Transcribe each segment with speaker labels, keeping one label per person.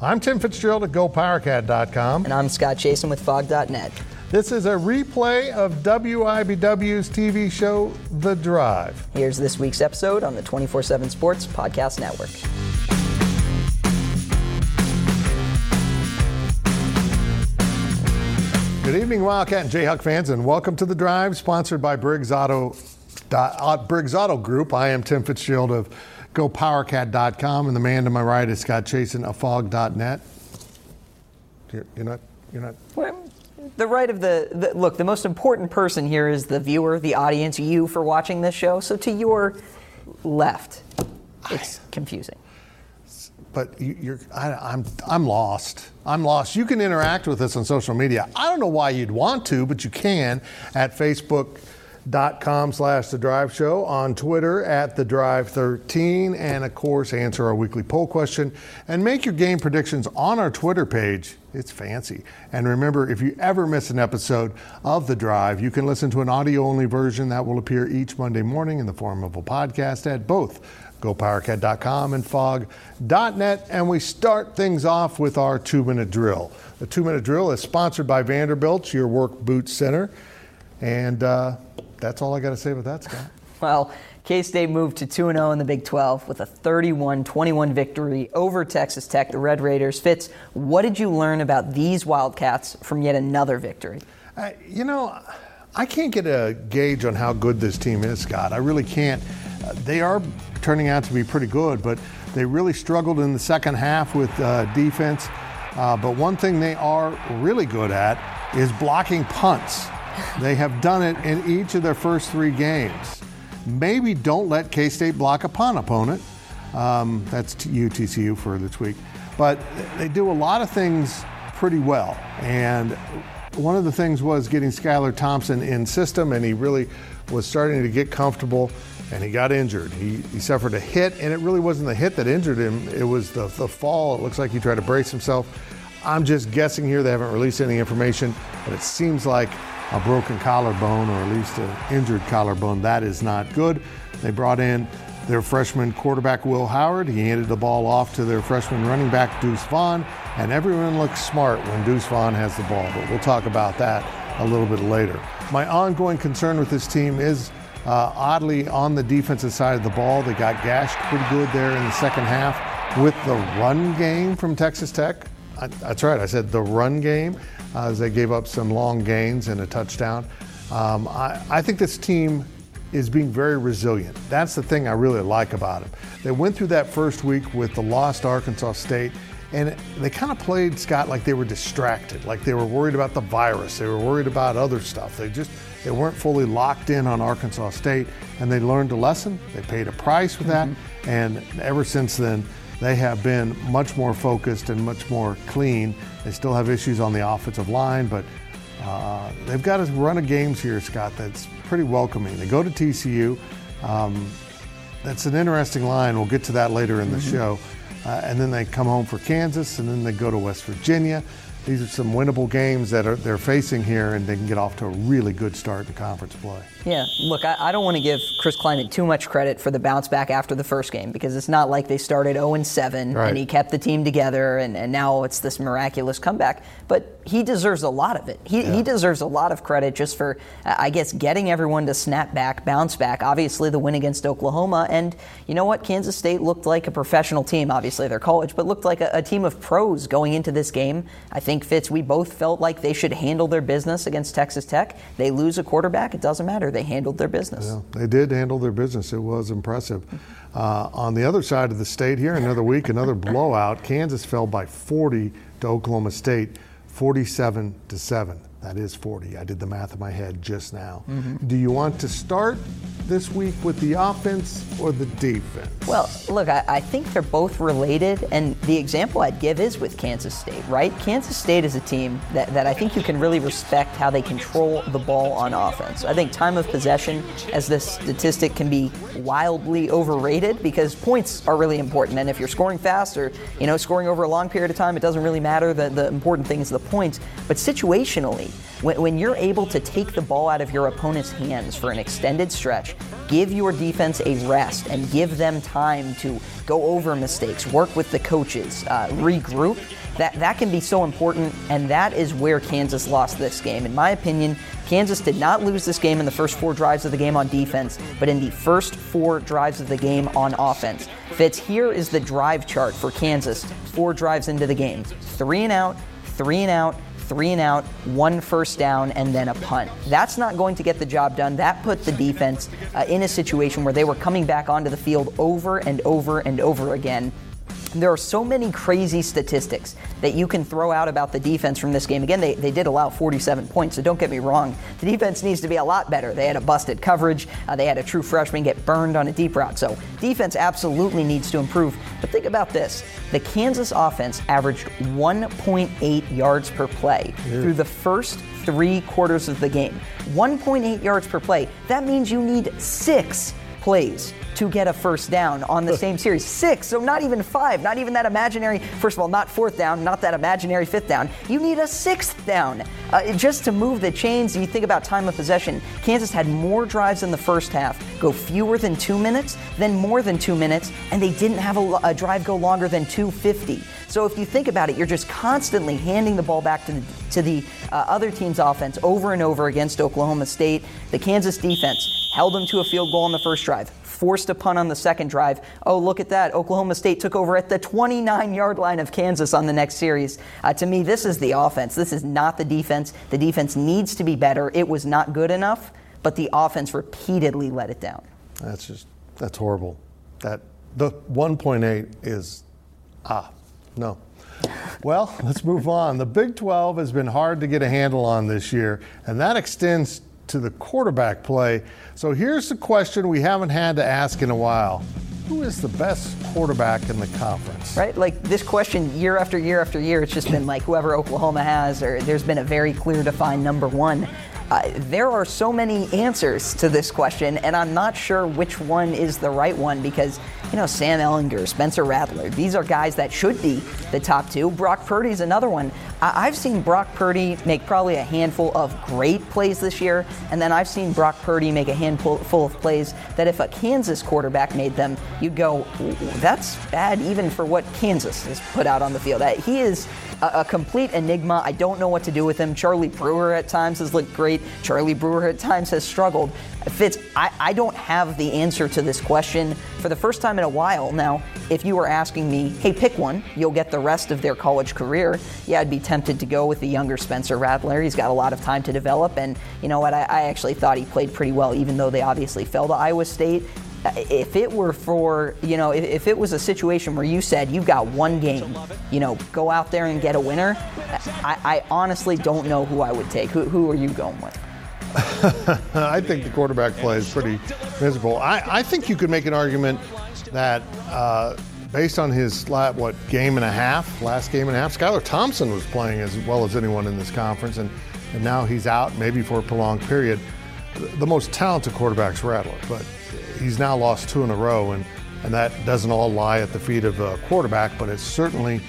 Speaker 1: I'm Tim Fitzgerald at GoPowerCat.com.
Speaker 2: And I'm Scott Chasen with Phog.net.
Speaker 1: This is a replay of WIBW's TV show, The Drive.
Speaker 2: Here's this week's episode on the 24 7 Sports Podcast Network.
Speaker 1: Good evening, Wildcat and Jayhawk fans, and welcome to The Drive, sponsored by Briggs Auto, uh, Briggs Auto Group. I am Tim Fitzgerald of GoPowerCat.com, and the man to my right is Scott Chasen of Phog.net. You're, you're not, you're not.
Speaker 2: Well, the right of the, the, look. The most important person here is the viewer, the audience, you for watching this show. So to your left, it's confusing.
Speaker 1: But you, are I, I'm, I'm lost. I'm lost. You can interact with us on social media. I don't know why you'd want to, but you can at Facebook dot com slash the drive show on twitter at the drive 13 and of course answer our weekly poll question and make your game predictions on our twitter page. It's fancy. And remember if you ever miss an episode of the drive you can listen to an audio only version that will appear each monday morning in the form of a podcast at both gopowercat.com and phog.net and we start things off with our two minute drill. The two minute drill is sponsored by vanderbilt your work boot center and uh, that's all I got to say about that, Scott.
Speaker 2: Well, K State moved to 2 0 in the Big 12 with a 31 21 victory over Texas Tech, the Red Raiders. Fitz, what did you learn about these Wildcats from yet another victory?
Speaker 1: Uh, you know, I can't get a gauge on how good this team is, Scott. I really can't. Uh, they are turning out to be pretty good, but they really struggled in the second half with uh, defense. Uh, but one thing they are really good at is blocking punts. They have done it in each of their first three games. Maybe don't let K State block a punt opponent. Um, that's UTCU for this week. But they do a lot of things pretty well. And one of the things was getting Skylar Thompson in system, and he really was starting to get comfortable, and he got injured. He, he suffered a hit, and it really wasn't the hit that injured him, it was the, the fall. It looks like he tried to brace himself. I'm just guessing here. They haven't released any information, but it seems like a broken collarbone or at least an injured collarbone. That is not good. They brought in their freshman quarterback, Will Howard. He handed the ball off to their freshman running back, Deuce Vaughn, and everyone looks smart when Deuce Vaughn has the ball, but we'll talk about that a little bit later. My ongoing concern with this team is uh, oddly on the defensive side of the ball. They got gashed pretty good there in the second half with the run game from Texas Tech. I, that's right, I said the run game uh, as they gave up some long gains and a touchdown. Um, I, I think this team is being very resilient. That's the thing I really like about them. They went through that first week with the lost Arkansas State, and they kind of played Scott like they were distracted, like they were worried about the virus, they were worried about other stuff. They just they weren't fully locked in on Arkansas State, and they learned a lesson. They paid a price for that, mm-hmm. and ever since then, they have been much more focused and much more clean. They still have issues on the offensive line, but uh, they've got a run of games here, Scott, that's pretty welcoming. They go to TCU. Um, that's an interesting line. We'll get to that later in the mm-hmm. show. Uh, and then they come home for Kansas, and then they go to West Virginia these are some winnable games that are, they're facing here, and they can get off to a really good start in the conference play.
Speaker 2: Yeah, look, I, I don't want to give Chris Klieman too much credit for the bounce back after the first game because it's not like they started 0 7 right. and he kept the team together, and, and now it's this miraculous comeback. But he deserves a lot of it. He, yeah. he deserves a lot of credit just for, I guess, getting everyone to snap back, bounce back. Obviously, the win against Oklahoma, and you know what? Kansas State looked like a professional team. Obviously, they're college, but looked like a, a team of pros going into this game. I think think, Fitz, we both felt like they should handle their business against Texas Tech. They lose a quarterback, it doesn't matter. They handled their business.
Speaker 1: Yeah, they did handle their business. It was impressive. Uh, on the other side of the state here, another week, another blowout. Kansas fell by 40 to Oklahoma State, 47 to 7. That is 40. I did the math in my head just now. Mm-hmm. Do you want to start this week with the offense or the defense?
Speaker 2: Well, look, I, I, think they're both related, and the example I'd give is with Kansas State, right? Kansas State is a team that, that I think you can really respect how they control the ball on offense. I think time of possession, as this statistic can be wildly overrated because points are really important, and if you're scoring fast or you know scoring over a long period of time, it doesn't really matter. The, the important thing is the points, but situationally when, when you're able to take the ball out of your opponent's hands for an extended stretch, give your defense a rest and give them time to go over mistakes, work with the coaches, uh, regroup, that, that can be so important, and that is where Kansas lost this game. In my opinion, Kansas did not lose this game in the first four drives of the game on defense, but in the first four drives of the game on offense. Fitz, here is the drive chart for Kansas, four drives into the game. Three and out, three and out, three and out, one first down, and then a punt. That's not going to get the job done. That put the defense uh, in a situation where they were coming back onto the field over and over and over again there are so many crazy statistics that you can throw out about the defense from this game. Again, they, they did allow 47 points, so don't get me wrong. The defense needs to be a lot better. They had a busted coverage, uh, they had a true freshman get burned on a deep route. So defense absolutely needs to improve. But think about this the Kansas offense averaged 1.8 yards per play yeah. through the first three quarters of the game. 1.8 yards per play. That means you need six plays to get a first down on the same series. Six, so not even five, not even that imaginary, first of all, not fourth down, not that imaginary fifth down. You need a sixth down uh, just to move the chains. You think about time of possession. Kansas had more drives in the first half, go fewer than two minutes, then more than two minutes, and they didn't have a, a drive go longer than 250. So if you think about it, you're just constantly handing the ball back to the, to the uh, other team's offense over and over against Oklahoma State. The Kansas defense held them to a field goal on the first drive, forced a punt on the second drive. Oh, look at that. Oklahoma State took over at the 29 yard line of Kansas on the next series. Uh, to me, this is the offense. This is not the defense. The defense needs to be better. It was not good enough, but the offense repeatedly let it down.
Speaker 1: That's just, that's horrible. That, the 1.8 is, ah, no. Well, let's move on. The Big 12 has been hard to get a handle on this year, and that extends to the quarterback play. So here's the question we haven't had to ask in a while. Who is the best quarterback in the conference?
Speaker 2: Right? Like this question year after year after year, it's just been like whoever Oklahoma has, or there's been a very clear defined number one. Uh, there are so many answers to this question, and I'm not sure which one is the right one because, you know, Sam Ehlinger, Spencer Rattler, these are guys that should be the top two. Brock Purdy's another one. I- have seen Brock Purdy make probably a handful of great plays this year, and then I've seen Brock Purdy make a handful full of plays that if a Kansas quarterback made them, you'd go, that's bad even for what Kansas has put out on the field. He is a, a complete enigma. I don't know what to do with him. Charlie Brewer at times has looked great. Charlie Brewer at times has struggled. Fitz, I, I don't have the answer to this question for the first time in a while. Now, if you were asking me, hey, pick one, you'll get the rest of their college career, yeah, I'd be tempted to go with the younger Spencer Rattler. He's got a lot of time to develop, and you know what? I, I actually thought he played pretty well, even though they obviously fell to Iowa State if it were for, you know, if, if, it was a situation where you said you've got one game, you know, go out there and get a winner, I, I honestly don't know who I would take. Who, who are you going with?
Speaker 1: I think the quarterback play is pretty miserable. I, I think you could make an argument that uh, based on his what game and a half, last game and a half, Skylar Thompson was playing as well as anyone in this conference, and, and now he's out maybe for a prolonged period. The most talented quarterback's Rattler, but he's now lost two in a row, and, and that doesn't all lie at the feet of a quarterback, but it's certainly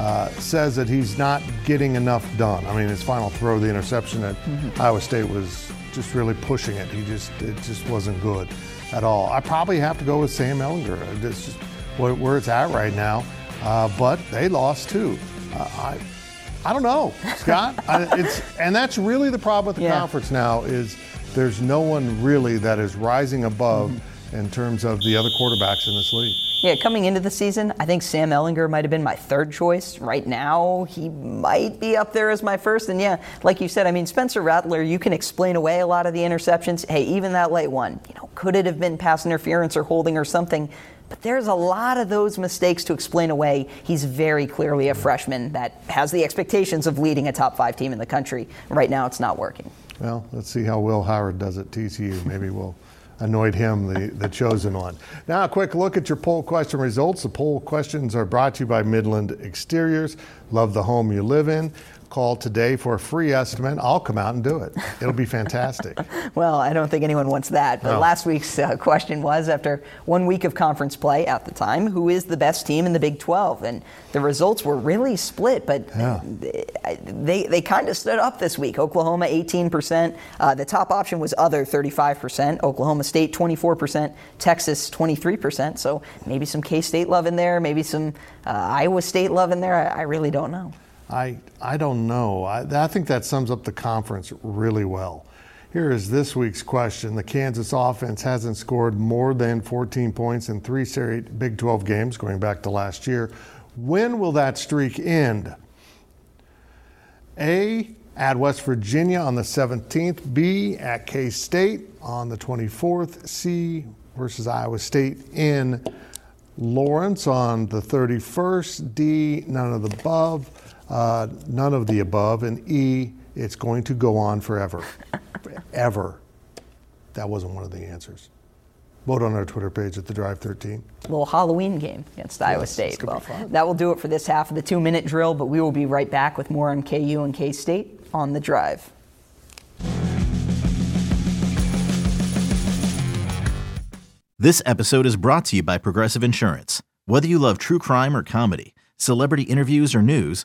Speaker 1: uh, says that he's not getting enough done. I mean, his final throw, the interception at mm-hmm. Iowa State, was just really pushing it. He just it just wasn't good at all. I probably have to go with Sam Ehlinger. It's just where, where it's at right now. Uh, but they lost too. Uh, I I don't know, Scott. I, it's and that's really the problem with the yeah. conference now is there's no one really that is rising above. Mm-hmm in terms of the other quarterbacks in this league.
Speaker 2: Yeah, coming into the season, I think Sam Ehlinger might have been my third choice. Right now, he might be up there as my first. And yeah, like you said, I mean, Spencer Rattler, you can explain away a lot of the interceptions. Hey, even that late one, you know, could it have been pass interference or holding or something? But there's a lot of those mistakes to explain away. He's very clearly a freshman that has the expectations of leading a top five team in the country. Right now, it's not working.
Speaker 1: Well, let's see how Will Howard does at TCU. Maybe we'll annoyed him, the, the chosen one. Now, a quick look at your poll question results. The poll questions are brought to you by Midland Exteriors. Love the home you live in. Call today for a free estimate. I'll come out and do it. It'll be fantastic.
Speaker 2: well, I don't think anyone wants that. But no. last week's uh, question was after one week of conference play at the time, who is the best team in the Big 12? And the results were really split, but yeah. they, they kind of stood up this week. Oklahoma, 18%. Uh, the top option was other, 35%. Oklahoma State, 24%. Texas, 23%. So maybe some K State love in there, maybe some uh, Iowa State love in there. I, I really don't know.
Speaker 1: I, I don't know. I, I think that sums up the conference really well. Here is this week's question. The Kansas offense hasn't scored more than 14 points in three straight Big 12 games going back to last year. When will that streak end? A, at West Virginia on the 17th. B, at K State on the 24th. C, versus Iowa State in Lawrence on the 31st. D, none of the above uh, none of the above, and E, it's going to go on forever. Ever. That wasn't one of the answers. Vote on our Twitter page at the Drive 13.
Speaker 2: Little Halloween game against Iowa yes, State. Well, that will do it for this half of the two minute drill, but we will be right back with more on KU and K State on the Drive.
Speaker 3: This episode is brought to you by Progressive Insurance. Whether you love true crime or comedy, celebrity interviews or news,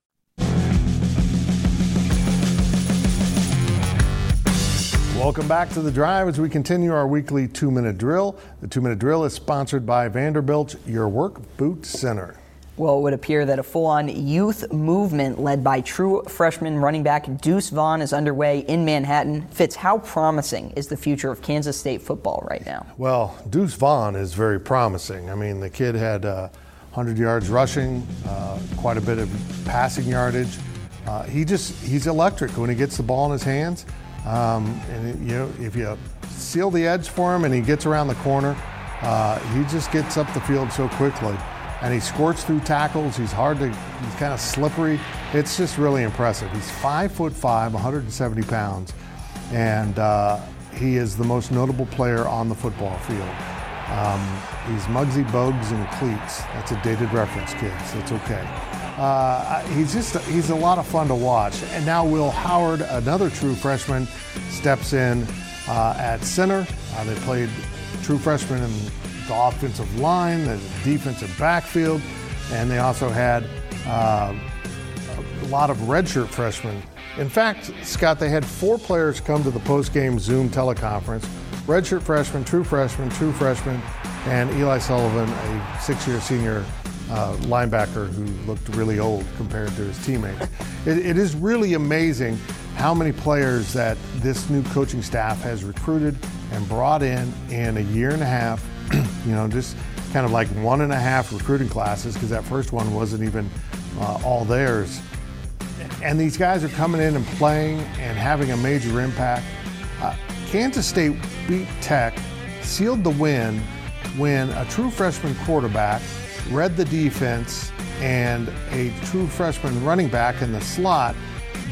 Speaker 1: Welcome back to the drive as we continue our weekly two minute drill. The two minute drill is sponsored by Vanderbilt, your work boot center.
Speaker 2: Well, it would appear that a full on youth movement led by true freshman running back Deuce Vaughn is underway in Manhattan. Fitz, how promising is the future of Kansas State football right now?
Speaker 1: Well, Deuce Vaughn is very promising. I mean, the kid had uh, 100 yards rushing, uh, quite a bit of passing yardage. Uh, he just, he's electric when he gets the ball in his hands. Um, and you know, if you seal the edge for him and he gets around the corner, uh, he just gets up the field so quickly. And he squirts through tackles. He's hard to, he's kind of slippery. It's just really impressive. He's five foot five, 170 pounds, and uh, he is the most notable player on the football field. Um, he's Muggsy Bogues in cleats. That's a dated reference, kids. That's okay. Uh, he's just he's a lot of fun to watch. And now Will Howard, another true freshman, steps in uh, at center. Uh, they played true freshmen in the offensive line, the defensive backfield, and they also had uh, a lot of redshirt freshmen. In fact, Scott, they had four players come to the post-game Zoom teleconference. Redshirt freshman, true freshman, true freshman, and Eli Sullivan, a six-year senior uh, linebacker who looked really old compared to his teammates. It, it is really amazing how many players that this new coaching staff has recruited and brought in in a year and a half. you know, just kind of like one and a half recruiting classes because that first one wasn't even uh, all theirs. And these guys are coming in and playing and having a major impact. Uh, Kansas State beat Tech, sealed the win when a true freshman quarterback read the defense, and a true freshman running back in the slot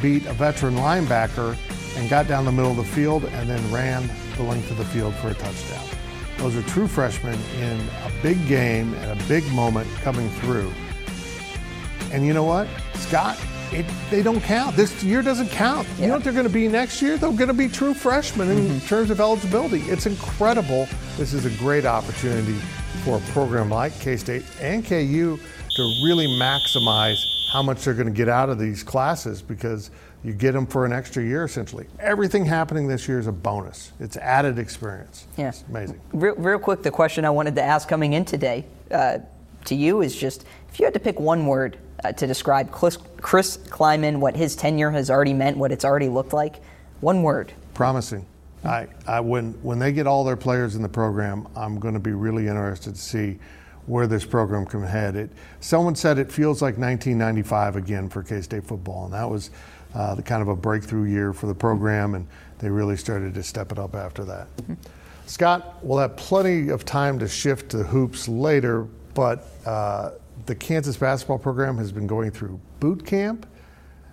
Speaker 1: beat a veteran linebacker and got down the middle of the field and then ran the length of the field for a touchdown. Those are true freshmen in a big game and a big moment coming through. And you know what, Scott? It, they don't count. This year doesn't count. You know what they're going to be next year? They're going to be true freshmen in mm-hmm. terms of eligibility. It's incredible. This is a great opportunity for a program like K State and KU to really maximize how much they're going to get out of these classes because you get them for an extra year essentially. Everything happening this year is a bonus. It's added experience.
Speaker 2: Yes.
Speaker 1: amazing.
Speaker 2: Real, real, quick, the question I wanted to ask coming in today. Uh, to you is just if you had to pick one word uh, to describe Chris, Chris Klieman, what his tenure has already meant, what it's already looked like, one word.
Speaker 1: Promising. I, I, when, when they get all their players in the program, I'm going to be really interested to see where this program can head. It, someone said it feels like 1995 again for K-State football, and that was uh, the kind of a breakthrough year for the program, and they really started to step it up after that. Mm-hmm. Scott, we'll have plenty of time to shift to hoops later, but uh, the Kansas basketball program has been going through boot camp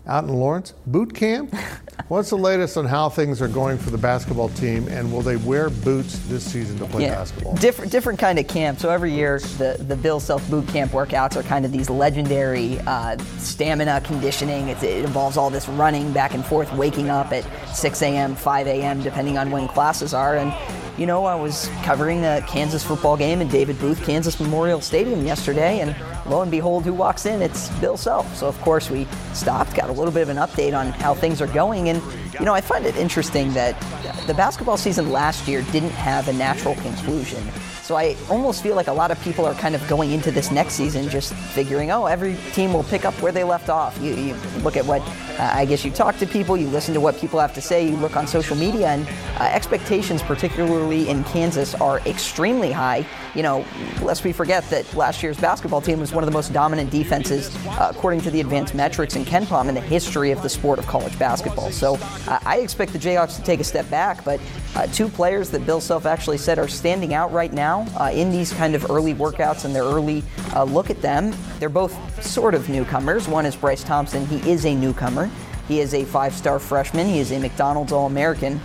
Speaker 1: out in Lawrence. Boot camp? What's the latest on how things are going for the basketball team, and will they wear boots this season to play yeah, basketball?
Speaker 2: Different, different kind of camp. So every year, the the Bill Self boot camp workouts are kind of these legendary uh, stamina conditioning. It's, it involves all this running back and forth, waking up at 6 a.m., 5 a.m., depending on when classes are, and you know, I was covering a Kansas football game in David Booth, Kansas Memorial Stadium yesterday, and lo and behold, who walks in? It's Bill Self. So, of course, we stopped, got a little bit of an update on how things are going. And, you know, I find it interesting that the basketball season last year didn't have a natural conclusion. So I almost feel like a lot of people are kind of going into this next season just figuring, oh, every team will pick up where they left off. You, you look at what, uh, I guess you talk to people, you listen to what people have to say, you look on social media, and uh, expectations, particularly in Kansas, are extremely high. You know, lest we forget that last year's basketball team was one of the most dominant defenses, uh, according to the advanced metrics in KenPom, in the history of the sport of college basketball. So uh, I expect the Jayhawks to take a step back, but uh, two players that Bill Self actually said are standing out right now uh, in these kind of early workouts and their early uh, look at them. They're both sort of newcomers. One is Bryce Thompson. He is a newcomer. He is a five-star freshman. He is a McDonald's All-American.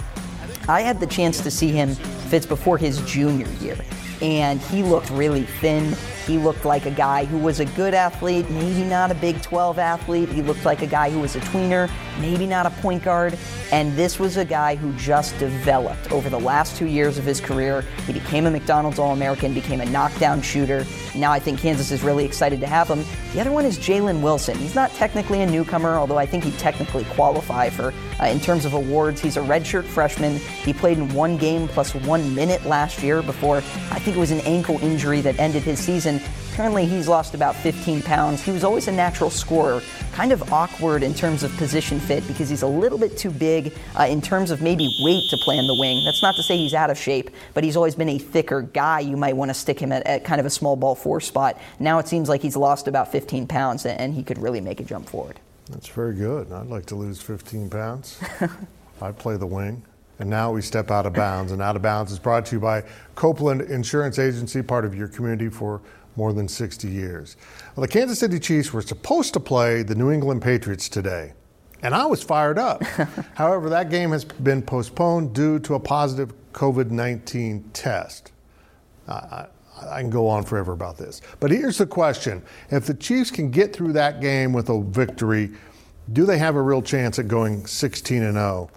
Speaker 2: I had the chance to see him Fitz before his junior year, and he looked really thin. He looked like a guy who was a good athlete, maybe not a Big 12 athlete. He looked like a guy who was a tweener, maybe not a point guard. And this was a guy who just developed over the last two years of his career. He became a McDonald's All American, became a knockdown shooter. Now I think Kansas is really excited to have him. The other one is Jalen Wilson. He's not technically a newcomer, although I think he technically qualify for, uh, in terms of awards. He's a redshirt freshman. He played in one game plus one minute last year before I think it was an ankle injury that ended his season. And currently, he's lost about 15 pounds. He was always a natural scorer, kind of awkward in terms of position fit because he's a little bit too big uh, in terms of maybe weight to play in the wing. That's not to say he's out of shape, but he's always been a thicker guy. You might want to stick him at, at kind of a small ball four spot. Now it seems like he's lost about 15 pounds and he could really make a jump forward.
Speaker 1: That's very good. I'd like to lose 15 pounds. I'd play the wing. And now we step out of bounds. And out of bounds is brought to you by Copeland Insurance Agency, part of your community for more than 60 years. Well, the Kansas City Chiefs were supposed to play the New England Patriots today, and I was fired up. However, that game has been postponed due to a positive COVID 19 test. I, I can go on forever about this. But here's the question if the Chiefs can get through that game with a victory, do they have a real chance at going 16 and 0?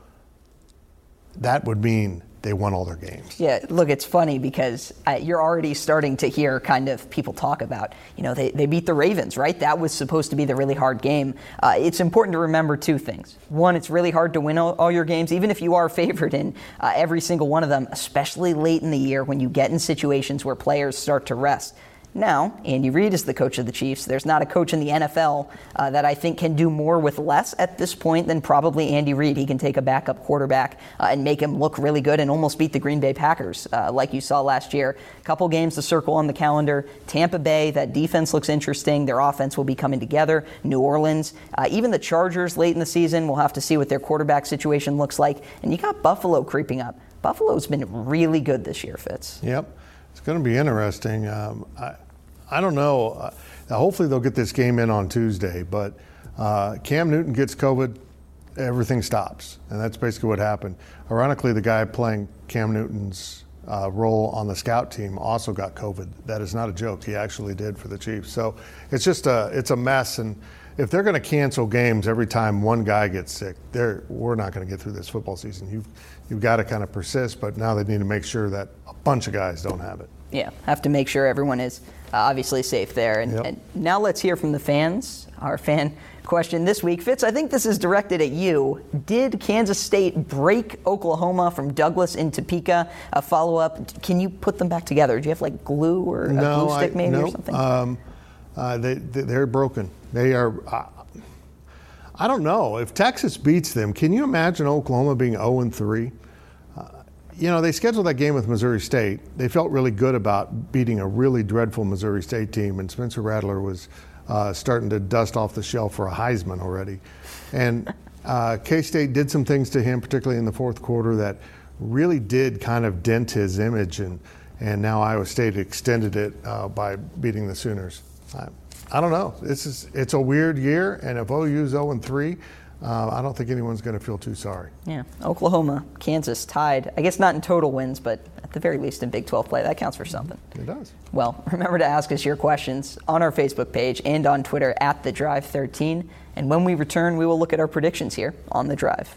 Speaker 1: That would mean they won all their games.
Speaker 2: Yeah, look, it's funny because you're already starting to hear kind of people talk about, you know, they, they beat the Ravens, right? That was supposed to be the really hard game. Uh, it's important to remember two things. One, it's really hard to win all, all your games, even if you are favored in uh, every single one of them, especially late in the year when you get in situations where players start to rest. Now, Andy Reid is the coach of the Chiefs. There's not a coach in the NFL uh, that I think can do more with less at this point than probably Andy Reid. He can take a backup quarterback uh, and make him look really good and almost beat the Green Bay Packers, uh, like you saw last year. Couple games to circle on the calendar. Tampa Bay, that defense looks interesting. Their offense will be coming together. New Orleans, uh, even the Chargers late in the season. We'll have to see what their quarterback situation looks like. And you got Buffalo creeping up. Buffalo's been really good this year, Fitz.
Speaker 1: Yep. It's going to be interesting. Um, I, I don't know. Uh, hopefully they'll get this game in on Tuesday, but uh, Cam Newton gets COVID, everything stops, and that's basically what happened. Ironically, the guy playing Cam Newton's uh, role on the scout team also got COVID. That is not a joke. He actually did for the Chiefs. So it's just a it's a mess. And if they're going to cancel games every time one guy gets sick, we're not going to get through this football season. You've you've got to kind of persist, but now they need to make sure that a bunch of guys don't have it.
Speaker 2: Yeah, have to make sure everyone is obviously safe there. And,
Speaker 1: Yep.
Speaker 2: and now let's hear from the fans. Our fan question this week. Fitz, I think this is directed at you. Did Kansas State break Oklahoma from Douglas in Topeka? A follow up. Can you put them back together? Do you have like glue or a glue stick
Speaker 1: I,
Speaker 2: maybe
Speaker 1: no,
Speaker 2: or something?
Speaker 1: Um, uh, they, they, they're broken. They are. Uh, I don't know. If Texas beats them, can you imagine Oklahoma being 0 and 3? You know, they scheduled that game with Missouri State. They felt really good about beating a really dreadful Missouri State team, and Spencer Rattler was uh, starting to dust off the shelf for a Heisman already. And uh, K State did some things to him, particularly in the fourth quarter, that really did kind of dent his image. And, and now Iowa State extended it uh, by beating the Sooners. I, I don't know. This is it's a weird year, and if OU's 0 and 3, uh, I don't think anyone's going to feel too sorry.
Speaker 2: yeah. Oklahoma, Kansas tied. I guess not in total wins, but at the very least in Big 12 play. That counts for something.
Speaker 1: It does.
Speaker 2: Well, remember to ask us your questions on our Facebook page and on Twitter at The Drive 13. And when we return, we will look at our predictions here on The Drive.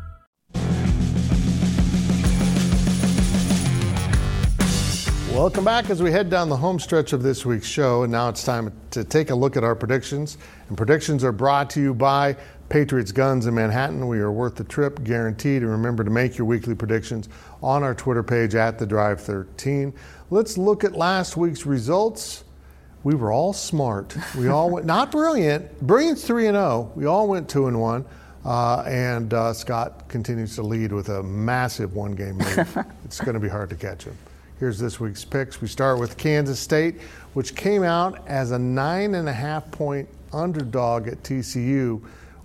Speaker 1: Welcome back as we head down the home stretch of this week's show. And now it's time to take a look at our predictions. And predictions are brought to you by Patriots Guns in Manhattan. We are worth the trip, guaranteed. And remember to make your weekly predictions on our Twitter page at the Drive 13. Let's look at last week's results. We were all smart. We all went not brilliant. Brilliant's three and zero. We all went two and one. Uh, and uh, Scott continues to lead with a massive one-game lead. it's going to be hard to catch him. Here's this week's picks. We start with Kansas State, which came out as a nine and a half point underdog at TCU.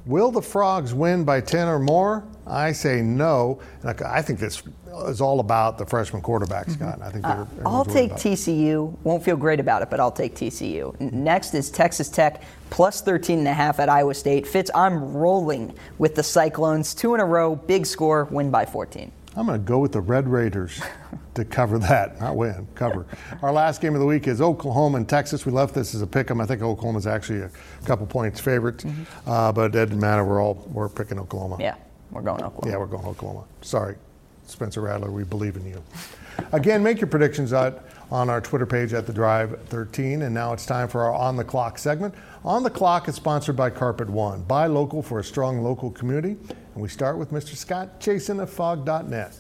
Speaker 1: Will the Frogs win by 10 or more? I say no. And I think this is all about the freshman quarterback, Scott. I think they're,
Speaker 2: Mm-hmm. Uh, I'll take
Speaker 1: about it.
Speaker 2: TCU. Won't feel great about it, but I'll take TCU. Next is Texas Tech plus 13 and a half at Iowa State. Fitz, I'm rolling with the Cyclones. Two in a row, big score, win by 14.
Speaker 1: I'm going to go with the Red Raiders to cover that, not win, cover. Our last game of the week is Oklahoma and Texas. We left this as a pick 'em. I think Oklahoma's actually a couple points favorite, uh, but it doesn't matter. We're all we're picking Oklahoma.
Speaker 2: Mm-hmm. Yeah, we're going Oklahoma.
Speaker 1: Yeah, we're going Oklahoma. Sorry, Spencer Rattler, we believe in you. Again, make your predictions out on our Twitter page at the Drive 13. And now it's time for our On the Clock segment. On the Clock is sponsored by Carpet One. Buy local for a strong local community. And we start with Mr. Scott Chasen of Phog.net.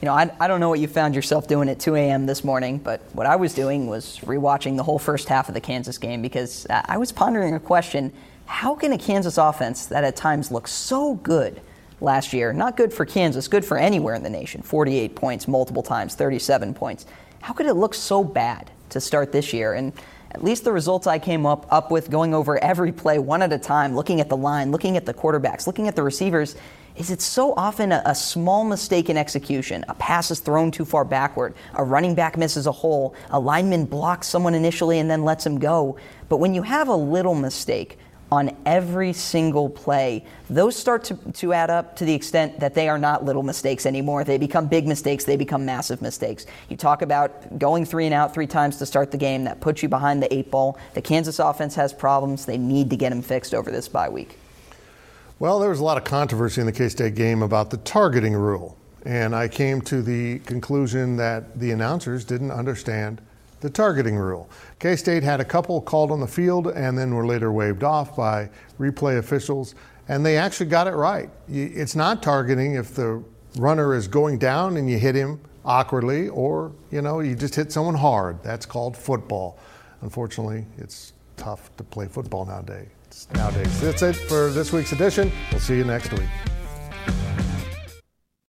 Speaker 2: You know, I, I don't know what you found yourself doing at 2 a.m. this morning, but what I was doing was rewatching the whole first half of the Kansas game because I was pondering a question how can a Kansas offense that at times looked so good last year, not good for Kansas, good for anywhere in the nation, 48 points multiple times, 37 points, how could it look so bad to start this year? And at least the results I came up, up with going over every play one at a time, looking at the line, looking at the quarterbacks, looking at the receivers, is it's so often a, a small mistake in execution. A pass is thrown too far backward, a running back misses a hole, a lineman blocks someone initially and then lets him go. But when you have a little mistake, on every single play, those start to, to add up to the extent that they are not little mistakes anymore. They become big mistakes, they become massive mistakes. You talk about going three and out three times to start the game, that puts you behind the eight ball. The Kansas offense has problems. They need to get them fixed over this bye week.
Speaker 1: Well, there was a lot of controversy in the K State game about the targeting rule. And I came to the conclusion that the announcers didn't understand the targeting rule. K State had a couple called on the field and then were later waved off by replay officials, and they actually got it right. It's not targeting if the runner is going down and you hit him awkwardly, or you know you just hit someone hard. That's called football. Unfortunately, it's tough to play football nowadays. Nowadays, that's it for this week's edition. We'll see you next week.